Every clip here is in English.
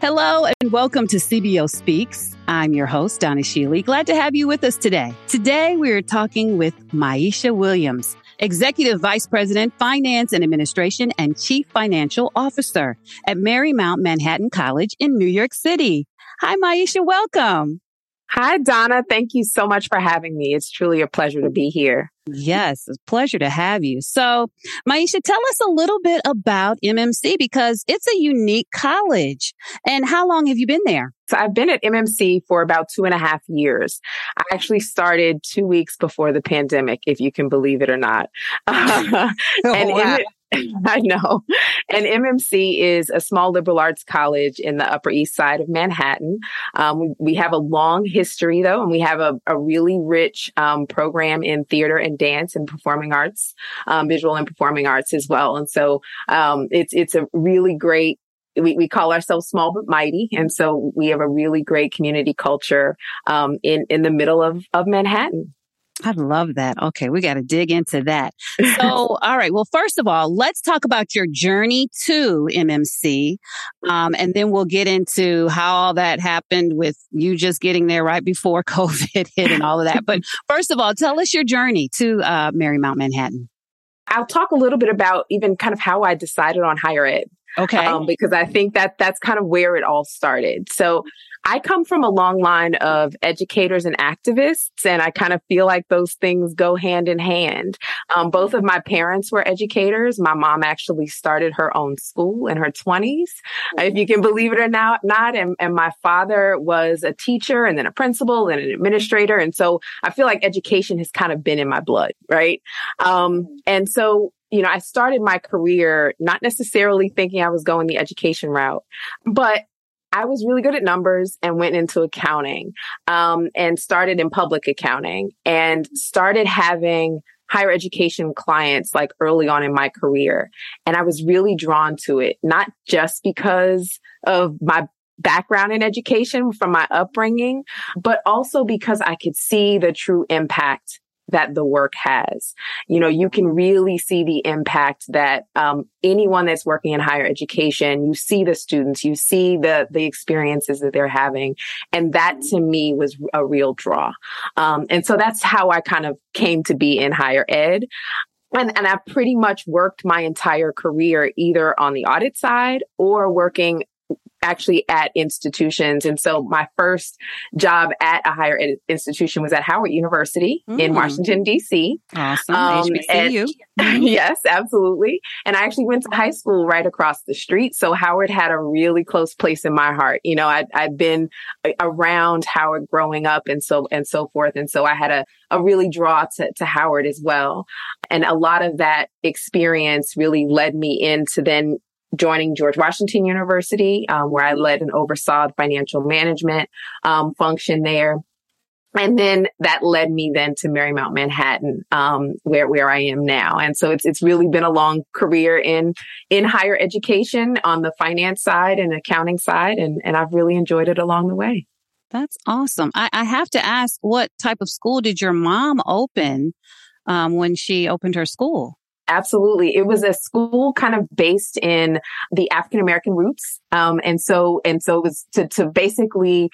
Hello and welcome to CBO Speaks. I'm your host, Donna Shealy. Glad to have you with us today. Today we are talking with Maisha Williams, Executive Vice President, Finance and Administration and Chief Financial Officer at Marymount Manhattan College in New York City. Hi, Maisha. Welcome. Hi, Donna. Thank you so much for having me. It's truly a pleasure to be here. Yes, it's a pleasure to have you. So, Maisha, tell us a little bit about MMC because it's a unique college. And how long have you been there? So, I've been at MMC for about two and a half years. I actually started two weeks before the pandemic, if you can believe it or not. oh, and wow. I know. And MMC is a small liberal arts college in the Upper East Side of Manhattan. Um, we, have a long history, though, and we have a, a really rich um, program in theater and dance and performing arts, um, visual and performing arts as well. And so um, it's it's a really great we, we call ourselves small but mighty. And so we have a really great community culture um, in, in the middle of, of Manhattan. I love that. Okay, we got to dig into that. So, all right. Well, first of all, let's talk about your journey to MMC, um, and then we'll get into how all that happened with you just getting there right before COVID hit and all of that. But first of all, tell us your journey to uh, Marymount Manhattan. I'll talk a little bit about even kind of how I decided on higher ed. Okay. Um, because I think that that's kind of where it all started. So I come from a long line of educators and activists, and I kind of feel like those things go hand in hand. Um, both of my parents were educators. My mom actually started her own school in her 20s, if you can believe it or not. not. And, and my father was a teacher and then a principal and an administrator. And so I feel like education has kind of been in my blood, right? Um, and so you know, I started my career not necessarily thinking I was going the education route, but I was really good at numbers and went into accounting um, and started in public accounting and started having higher education clients like early on in my career. And I was really drawn to it, not just because of my background in education from my upbringing, but also because I could see the true impact that the work has. You know, you can really see the impact that um, anyone that's working in higher education, you see the students, you see the the experiences that they're having, and that to me was a real draw. Um, and so that's how I kind of came to be in higher ed. And, and I've pretty much worked my entire career either on the audit side or working actually at institutions. And so my first job at a higher ed institution was at Howard University mm. in Washington, D.C. Awesome. Um, HBCU. And, yes, absolutely. And I actually went to high school right across the street. So Howard had a really close place in my heart. You know, I'd, I'd been around Howard growing up and so, and so forth. And so I had a, a really draw to, to Howard as well. And a lot of that experience really led me into then joining George Washington University, um, where I led and oversaw the financial management um, function there. And then that led me then to Marymount Manhattan, um, where, where I am now. And so it's, it's really been a long career in, in higher education on the finance side and accounting side. And, and I've really enjoyed it along the way. That's awesome. I, I have to ask, what type of school did your mom open, um, when she opened her school? Absolutely. It was a school kind of based in the African American roots. Um, and so, and so it was to, to basically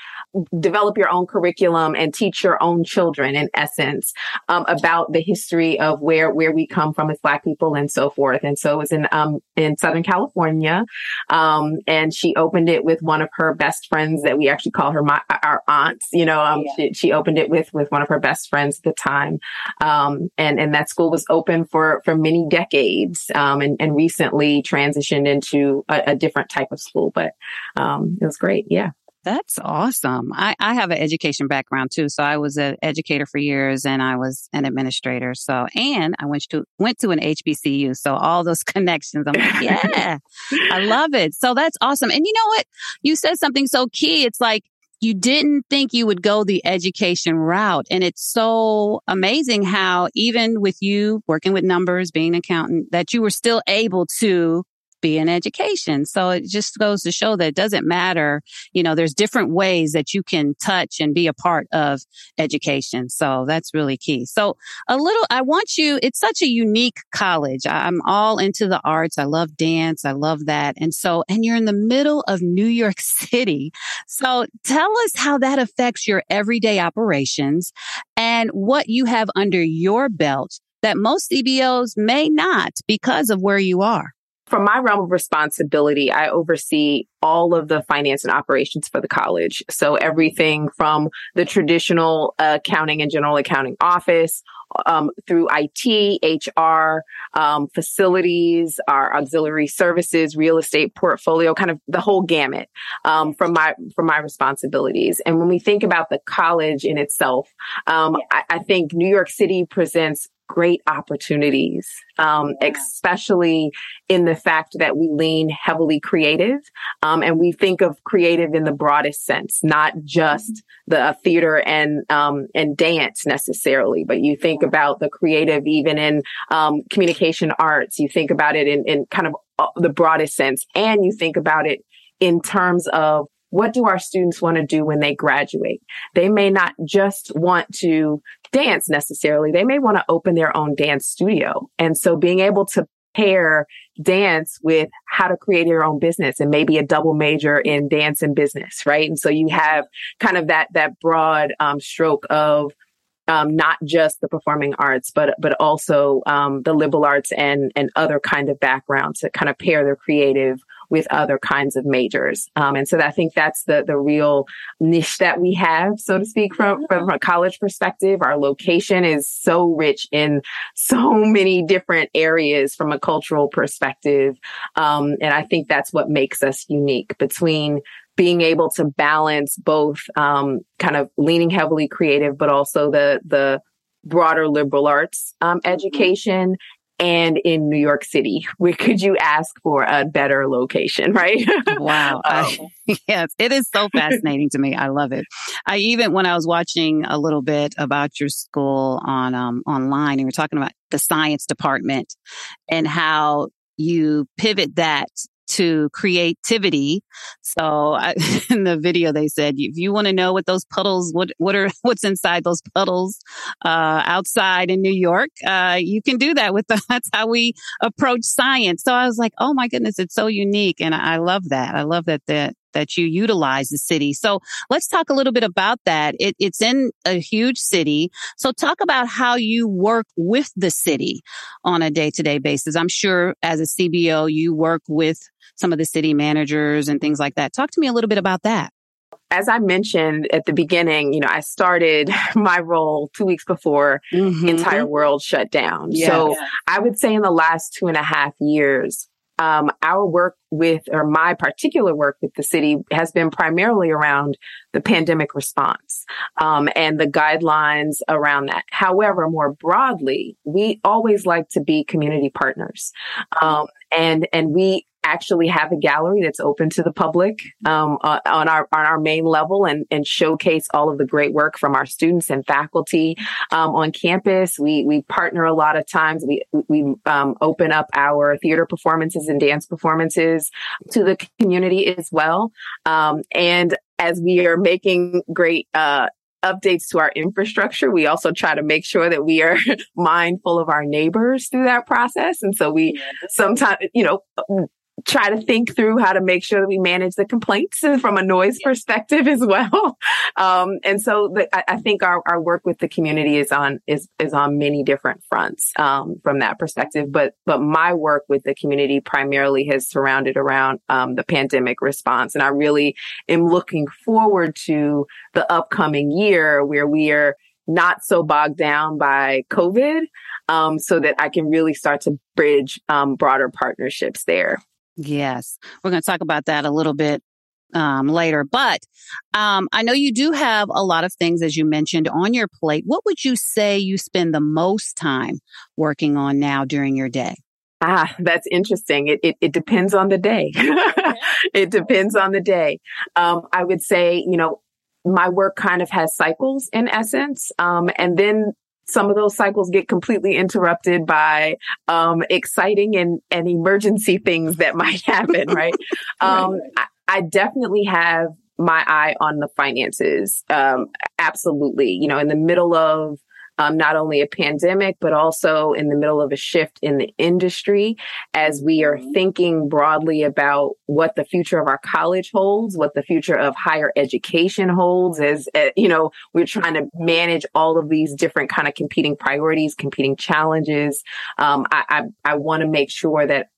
develop your own curriculum and teach your own children in essence, um, about the history of where, where we come from as black people and so forth. And so it was in, um, in Southern California. Um, and she opened it with one of her best friends that we actually call her my, our aunts, you know, um, yeah. she, she, opened it with, with one of her best friends at the time. Um, and, and that school was open for, for many decades um, and, and, recently transitioned into a, a, different type of school. But um, it was great. Yeah. That's awesome. I, I have an education background too. So I was an educator for years and I was an administrator. So, and I went to, went to an HBCU. So all those connections, I'm like, yeah, I love it. So that's awesome. And you know what? You said something so key. It's like, you didn't think you would go the education route. And it's so amazing how even with you working with numbers, being an accountant, that you were still able to be in education. So it just goes to show that it doesn't matter. You know, there's different ways that you can touch and be a part of education. So that's really key. So a little, I want you, it's such a unique college. I'm all into the arts. I love dance. I love that. And so, and you're in the middle of New York City. So tell us how that affects your everyday operations and what you have under your belt that most CBOs may not because of where you are. From my realm of responsibility, I oversee all of the finance and operations for the college. So everything from the traditional accounting and general accounting office um, through IT, HR, um, facilities, our auxiliary services, real estate portfolio, kind of the whole gamut um, from my from my responsibilities. And when we think about the college in itself, um, I, I think New York City presents great opportunities, um, especially in the fact that we lean heavily creative. Um, and we think of creative in the broadest sense, not just mm-hmm. the uh, theater and, um, and dance necessarily, but you think about the creative even in, um, communication arts. You think about it in, in kind of uh, the broadest sense and you think about it in terms of what do our students want to do when they graduate? They may not just want to dance necessarily. They may want to open their own dance studio. And so being able to pair dance with how to create your own business and maybe a double major in dance and business, right? And so you have kind of that, that broad um, stroke of um, not just the performing arts, but but also um, the liberal arts and and other kind of backgrounds to kind of pair their creative with other kinds of majors. Um, and so I think that's the the real niche that we have, so to speak, from from a college perspective. Our location is so rich in so many different areas from a cultural perspective, um, and I think that's what makes us unique between being able to balance both um, kind of leaning heavily creative, but also the the broader liberal arts um, mm-hmm. education. And in New York City, where could you ask for a better location, right? wow. um, yes, it is so fascinating to me. I love it. I even, when I was watching a little bit about your school on, um, online, and you were talking about the science department and how you pivot that to creativity. So I, in the video, they said, if you want to know what those puddles, what, what are, what's inside those puddles, uh, outside in New York, uh, you can do that with the, that's how we approach science. So I was like, oh my goodness, it's so unique. And I love that. I love that, that, that you utilize the city. So let's talk a little bit about that. It, it's in a huge city. So talk about how you work with the city on a day to day basis. I'm sure as a CBO, you work with some of the city managers and things like that. Talk to me a little bit about that as I mentioned at the beginning, you know, I started my role two weeks before mm-hmm. the entire world shut down. Yes. So I would say in the last two and a half years, um, our work with, or my particular work with the city has been primarily around the pandemic response um, and the guidelines around that. However, more broadly, we always like to be community partners, um, and and we actually have a gallery that's open to the public um, uh, on our on our main level and and showcase all of the great work from our students and faculty um, on campus. We we partner a lot of times. We we um, open up our theater performances and dance performances to the community as well. Um, and as we are making great uh, updates to our infrastructure, we also try to make sure that we are mindful of our neighbors through that process. And so we sometimes, you know, try to think through how to make sure that we manage the complaints from a noise perspective as well. Um, and so the, I, I, think our, our work with the community is on is is on many different fronts um, from that perspective. But but my work with the community primarily has surrounded around um, the pandemic response, and I really am looking forward to the upcoming year where we are not so bogged down by COVID, um, so that I can really start to bridge um, broader partnerships there. Yes. We're going to talk about that a little bit um, later. But um, I know you do have a lot of things, as you mentioned, on your plate. What would you say you spend the most time working on now during your day? Ah, that's interesting. It, it, it depends on the day. it depends on the day. Um, I would say, you know, my work kind of has cycles in essence. Um, and then some of those cycles get completely interrupted by um, exciting and, and emergency things that might happen, right? um, I, I definitely have my eye on the finances. Um, absolutely. You know, in the middle of um, not only a pandemic, but also in the middle of a shift in the industry as we are mm-hmm. thinking broadly about what the future of our college holds, what the future of higher education holds as, uh, you know, we're trying to manage all of these different kind of competing priorities, competing challenges. Um, I, I, I want to make sure that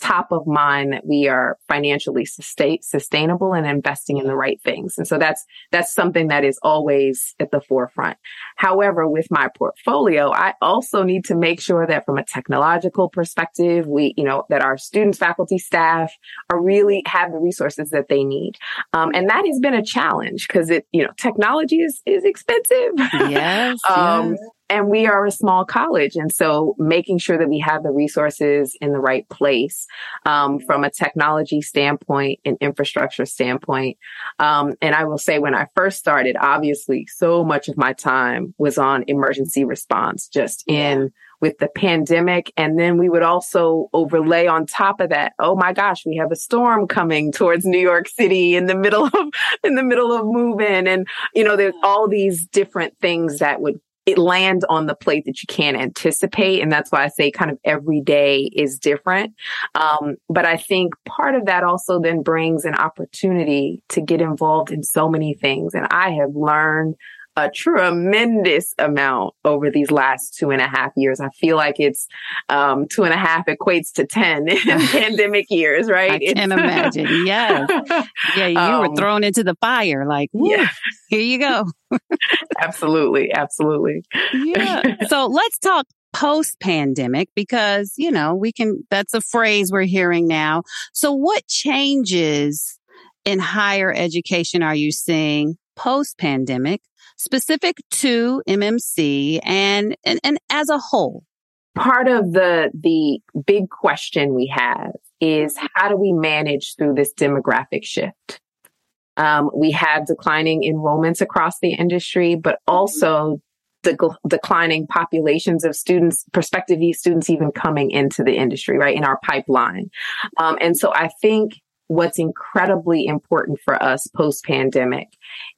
top of mind that we are financially sustain, sustainable and investing in the right things. And so that's, that's something that is always at the forefront. However, with my portfolio, I also need to make sure that from a technological perspective, we, you know, that our students, faculty, staff are really have the resources that they need. Um, and that has been a challenge because it, you know, technology is, is expensive. Yes. um, yes and we are a small college. And so making sure that we have the resources in the right place, um, from a technology standpoint and infrastructure standpoint. Um, and I will say when I first started, obviously so much of my time was on emergency response, just in with the pandemic. And then we would also overlay on top of that, oh my gosh, we have a storm coming towards New York City in the middle of, in the middle of moving. And, you know, there's all these different things that would it lands on the plate that you can't anticipate. And that's why I say kind of every day is different. Um, but I think part of that also then brings an opportunity to get involved in so many things. And I have learned a tremendous amount over these last two and a half years. I feel like it's um, two and a half equates to 10 in pandemic years, right? I can imagine. Yes. Yeah, you um, were thrown into the fire like, yeah. here you go. absolutely. Absolutely. yeah. So let's talk post pandemic because, you know, we can, that's a phrase we're hearing now. So what changes in higher education are you seeing post pandemic? Specific to MMC and, and, and as a whole? Part of the, the big question we have is how do we manage through this demographic shift? Um, we have declining enrollments across the industry, but also the declining populations of students, prospective students even coming into the industry, right, in our pipeline. Um, and so I think what's incredibly important for us post pandemic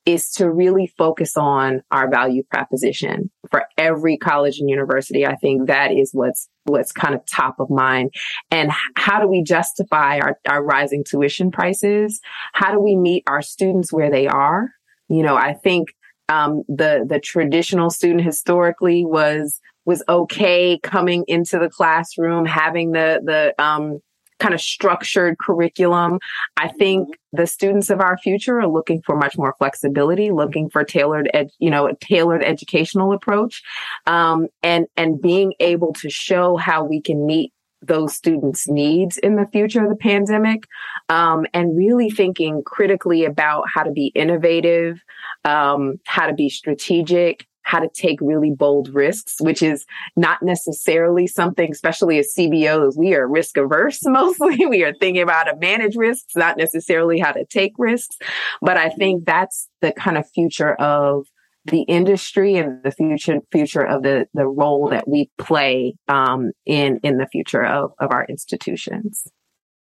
is to really focus on our value proposition for every college and university. I think that is what's what's kind of top of mind. And how do we justify our, our rising tuition prices? How do we meet our students where they are? You know, I think um, the the traditional student historically was was okay coming into the classroom, having the the um, kind of structured curriculum. I think mm-hmm. the students of our future are looking for much more flexibility, looking for tailored, ed, you know, a tailored educational approach, um, and and being able to show how we can meet those students' needs in the future of the pandemic, um, and really thinking critically about how to be innovative, um, how to be strategic, how to take really bold risks, which is not necessarily something, especially as CBOs, we are risk averse mostly. we are thinking about how to manage risks, not necessarily how to take risks. But I think that's the kind of future of the industry and the future future of the the role that we play um, in in the future of of our institutions.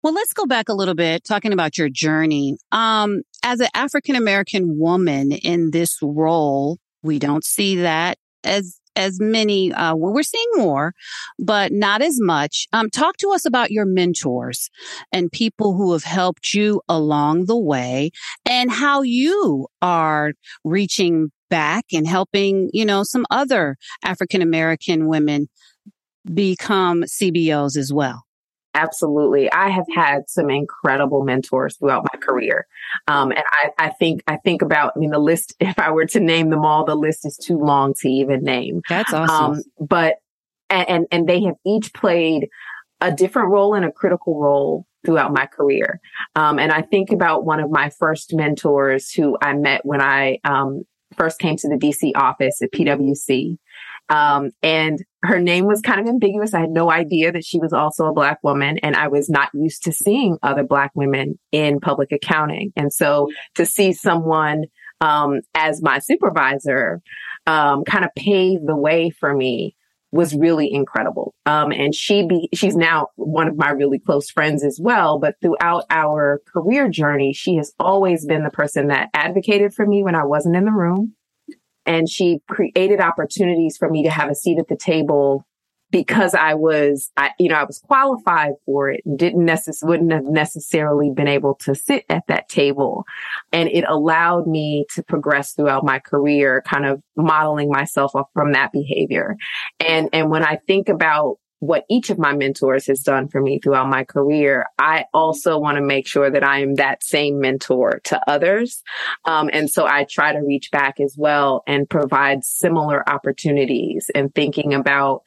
Well, let's go back a little bit, talking about your journey. Um, as an African American woman in this role, we don't see that as as many. Uh, we're seeing more, but not as much. Um, talk to us about your mentors and people who have helped you along the way, and how you are reaching back and helping, you know, some other African American women become CBOs as well. Absolutely. I have had some incredible mentors throughout my career. Um, and I, I, think, I think about, I mean, the list, if I were to name them all, the list is too long to even name. That's awesome. Um, but, and, and they have each played a different role and a critical role throughout my career. Um, and I think about one of my first mentors who I met when I, um, first came to the DC office at PwC. Um, and her name was kind of ambiguous. I had no idea that she was also a black woman and I was not used to seeing other black women in public accounting. And so to see someone, um, as my supervisor, um, kind of paved the way for me was really incredible. Um, and she be, she's now one of my really close friends as well. But throughout our career journey, she has always been the person that advocated for me when I wasn't in the room. And she created opportunities for me to have a seat at the table because I was, I, you know, I was qualified for it and didn't necessarily, wouldn't have necessarily been able to sit at that table. And it allowed me to progress throughout my career, kind of modeling myself off from that behavior. And, and when I think about what each of my mentors has done for me throughout my career, I also want to make sure that I am that same mentor to others. Um, and so I try to reach back as well and provide similar opportunities and thinking about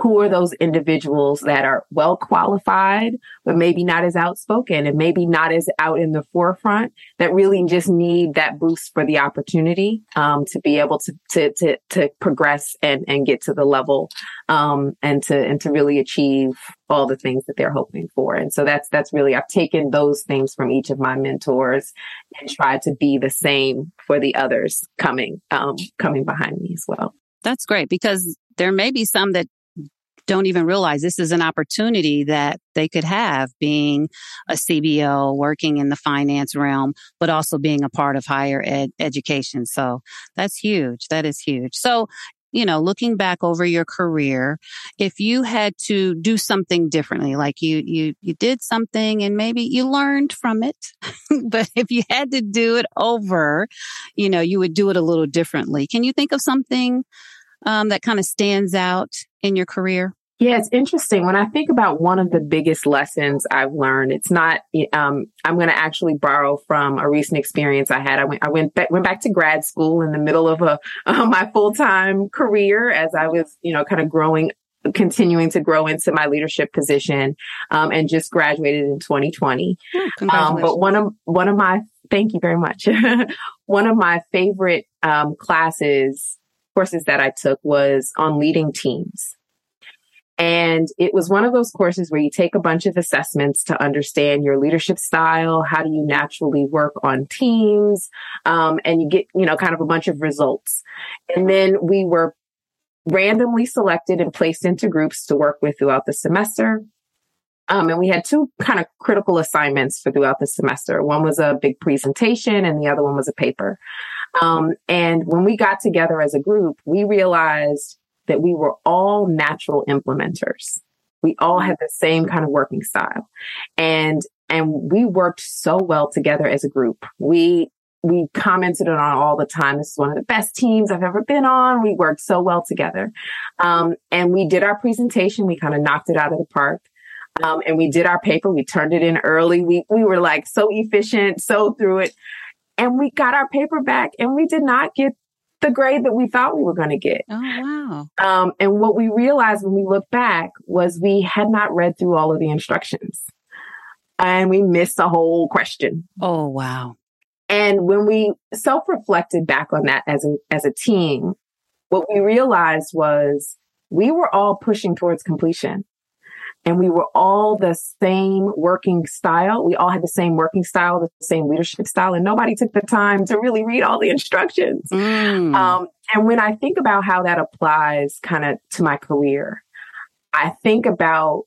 who are those individuals that are well qualified, but maybe not as outspoken and maybe not as out in the forefront that really just need that boost for the opportunity, um, to be able to, to, to, to progress and, and get to the level, um, and to, and to really achieve all the things that they're hoping for. And so that's, that's really, I've taken those things from each of my mentors and tried to be the same for the others coming, um, coming behind me as well. That's great because there may be some that don't even realize this is an opportunity that they could have being a CBO, working in the finance realm, but also being a part of higher ed education. So that's huge. That is huge. So, you know, looking back over your career, if you had to do something differently, like you, you, you did something and maybe you learned from it, but if you had to do it over, you know, you would do it a little differently. Can you think of something um, that kind of stands out in your career? Yeah, it's interesting. When I think about one of the biggest lessons I've learned, it's not, um, I'm going to actually borrow from a recent experience I had. I went, I went, back, went back to grad school in the middle of a, uh, my full-time career as I was, you know, kind of growing continuing to grow into my leadership position um, and just graduated in 2020 um, but one of one of my thank you very much one of my favorite um, classes courses that i took was on leading teams and it was one of those courses where you take a bunch of assessments to understand your leadership style. How do you naturally work on teams? Um, and you get, you know, kind of a bunch of results. And then we were randomly selected and placed into groups to work with throughout the semester. Um, and we had two kind of critical assignments for throughout the semester. One was a big presentation and the other one was a paper. Um, and when we got together as a group, we realized that we were all natural implementers. We all had the same kind of working style and, and we worked so well together as a group. We, we commented on all the time. This is one of the best teams I've ever been on. We worked so well together. Um, and we did our presentation. We kind of knocked it out of the park. Um, and we did our paper. We turned it in early. We, we were like so efficient, so through it. And we got our paper back and we did not get the grade that we thought we were going to get. Oh, wow. Um, and what we realized when we looked back was we had not read through all of the instructions and we missed a whole question. Oh, wow. And when we self reflected back on that as a, as a team, what we realized was we were all pushing towards completion and we were all the same working style. We all had the same working style, the same leadership style, and nobody took the time to really read all the instructions. Mm. Um, and when I think about how that applies kind of to my career, I think about,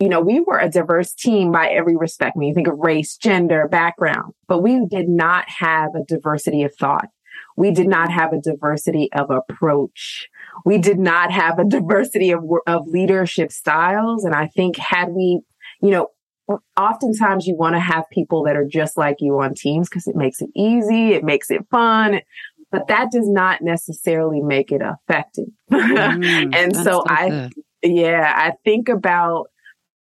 you know, we were a diverse team by every respect. When you think of race, gender, background, but we did not have a diversity of thought. We did not have a diversity of approach we did not have a diversity of, of leadership styles. And I think had we, you know, oftentimes you want to have people that are just like you on teams because it makes it easy. It makes it fun. But that does not necessarily make it effective. Mm, and so, I, good. yeah, I think about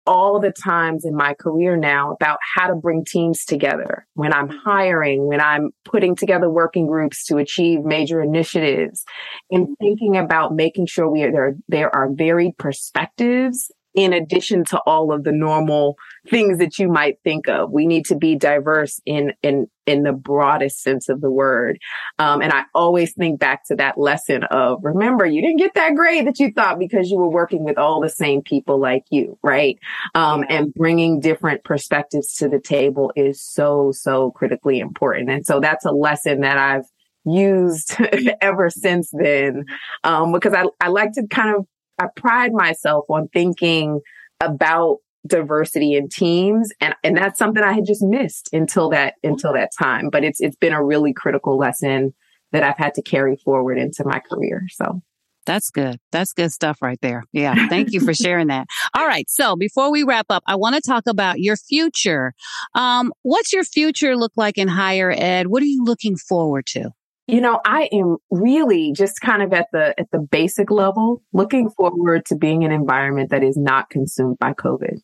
all the times in my career now about how to bring teams together. When I'm mm-hmm. hiring, when I'm putting together working groups to achieve major initiatives and thinking about making sure we are there, there are varied perspectives in addition to all of the normal things that you might think of. We need to be diverse in, in, in the broadest sense of the word. Um, and I always think back to that lesson of remember, you didn't get that grade that you thought because you were working with all the same people like you, right? Um, and bringing different perspectives to the table is so, so critically important. And so that's a lesson that I've used ever since then. Um, because I, I like to kind of, I pride myself on thinking about diversity in teams and and that's something I had just missed until that until that time but it's it's been a really critical lesson that I've had to carry forward into my career so that's good. That's good stuff right there. Yeah. Thank you for sharing that. All right. So before we wrap up, I want to talk about your future. Um, what's your future look like in higher ed? What are you looking forward to? You know, I am really just kind of at the at the basic level looking forward to being an environment that is not consumed by COVID.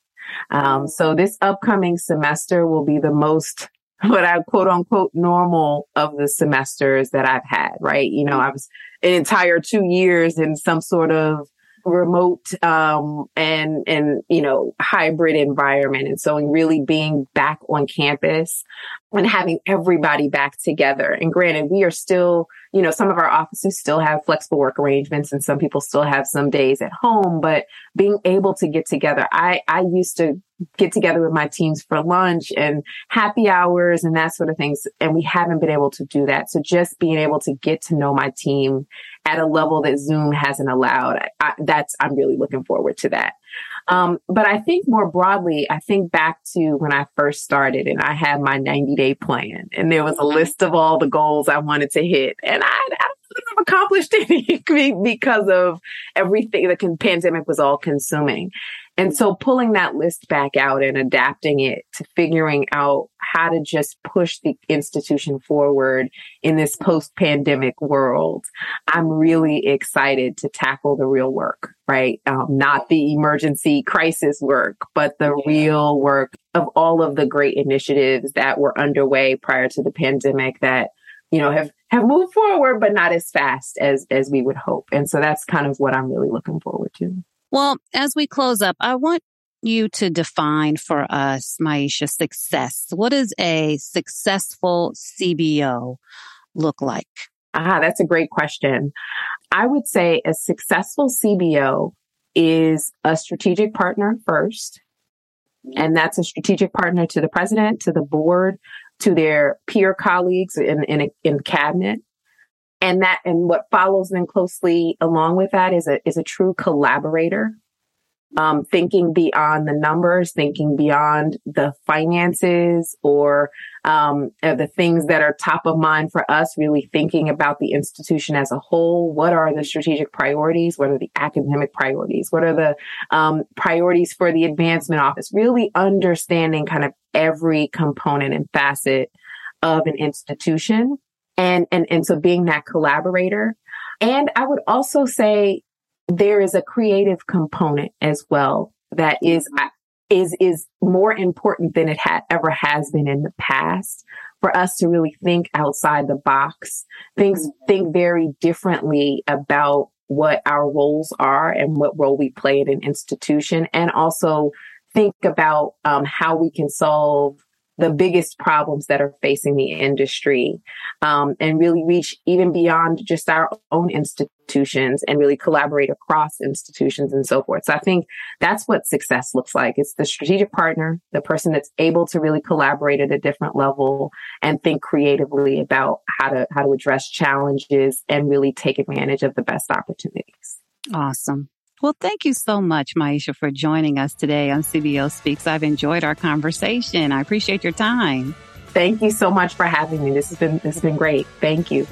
Um, so this upcoming semester will be the most what I quote unquote normal of the semesters that I've had, right? You know, I was an entire two years in some sort of remote um, and and you know hybrid environment and so really being back on campus and having everybody back together and granted we are still you know some of our offices still have flexible work arrangements and some people still have some days at home but being able to get together i i used to get together with my teams for lunch and happy hours and that sort of things and we haven't been able to do that so just being able to get to know my team at a level that Zoom hasn't allowed. I, that's, I'm really looking forward to that. Um, but I think more broadly, I think back to when I first started and I had my 90 day plan and there was a list of all the goals I wanted to hit and I, I have accomplished anything because of everything the pandemic was all consuming. And so pulling that list back out and adapting it to figuring out how to just push the institution forward in this post pandemic world, I'm really excited to tackle the real work, right? Um, not the emergency crisis work, but the real work of all of the great initiatives that were underway prior to the pandemic that you know have have moved forward but not as fast as as we would hope and so that's kind of what i'm really looking forward to well, as we close up, I want you to define for us, Maisha, success. What does a successful CBO look like? Ah, that's a great question. I would say a successful CBO is a strategic partner first. And that's a strategic partner to the president, to the board, to their peer colleagues in, in, in cabinet. And that and what follows then closely along with that is a is a true collaborator um, thinking beyond the numbers, thinking beyond the finances or um, the things that are top of mind for us, really thinking about the institution as a whole. What are the strategic priorities? What are the academic priorities? What are the um, priorities for the advancement office? Really understanding kind of every component and facet of an institution and, and, and so being that collaborator. And I would also say there is a creative component as well that is, is, is more important than it ha- ever has been in the past. For us to really think outside the box, think, think very differently about what our roles are and what role we play in an institution and also think about um, how we can solve the biggest problems that are facing the industry um, and really reach even beyond just our own institutions and really collaborate across institutions and so forth. So I think that's what success looks like. It's the strategic partner, the person that's able to really collaborate at a different level and think creatively about how to how to address challenges and really take advantage of the best opportunities. Awesome. Well, thank you so much, Maisha, for joining us today on CBO Speaks. I've enjoyed our conversation. I appreciate your time. Thank you so much for having me. This has been this has been great. Thank you.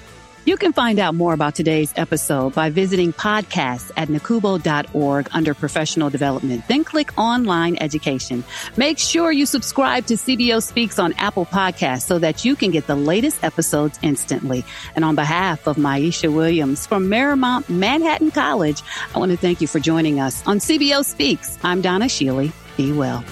You can find out more about today's episode by visiting podcasts at nacubo.org under professional development. Then click online education. Make sure you subscribe to CBO Speaks on Apple Podcasts so that you can get the latest episodes instantly. And on behalf of Maisha Williams from Marymount Manhattan College, I want to thank you for joining us on CBO Speaks. I'm Donna Shealy. Be well.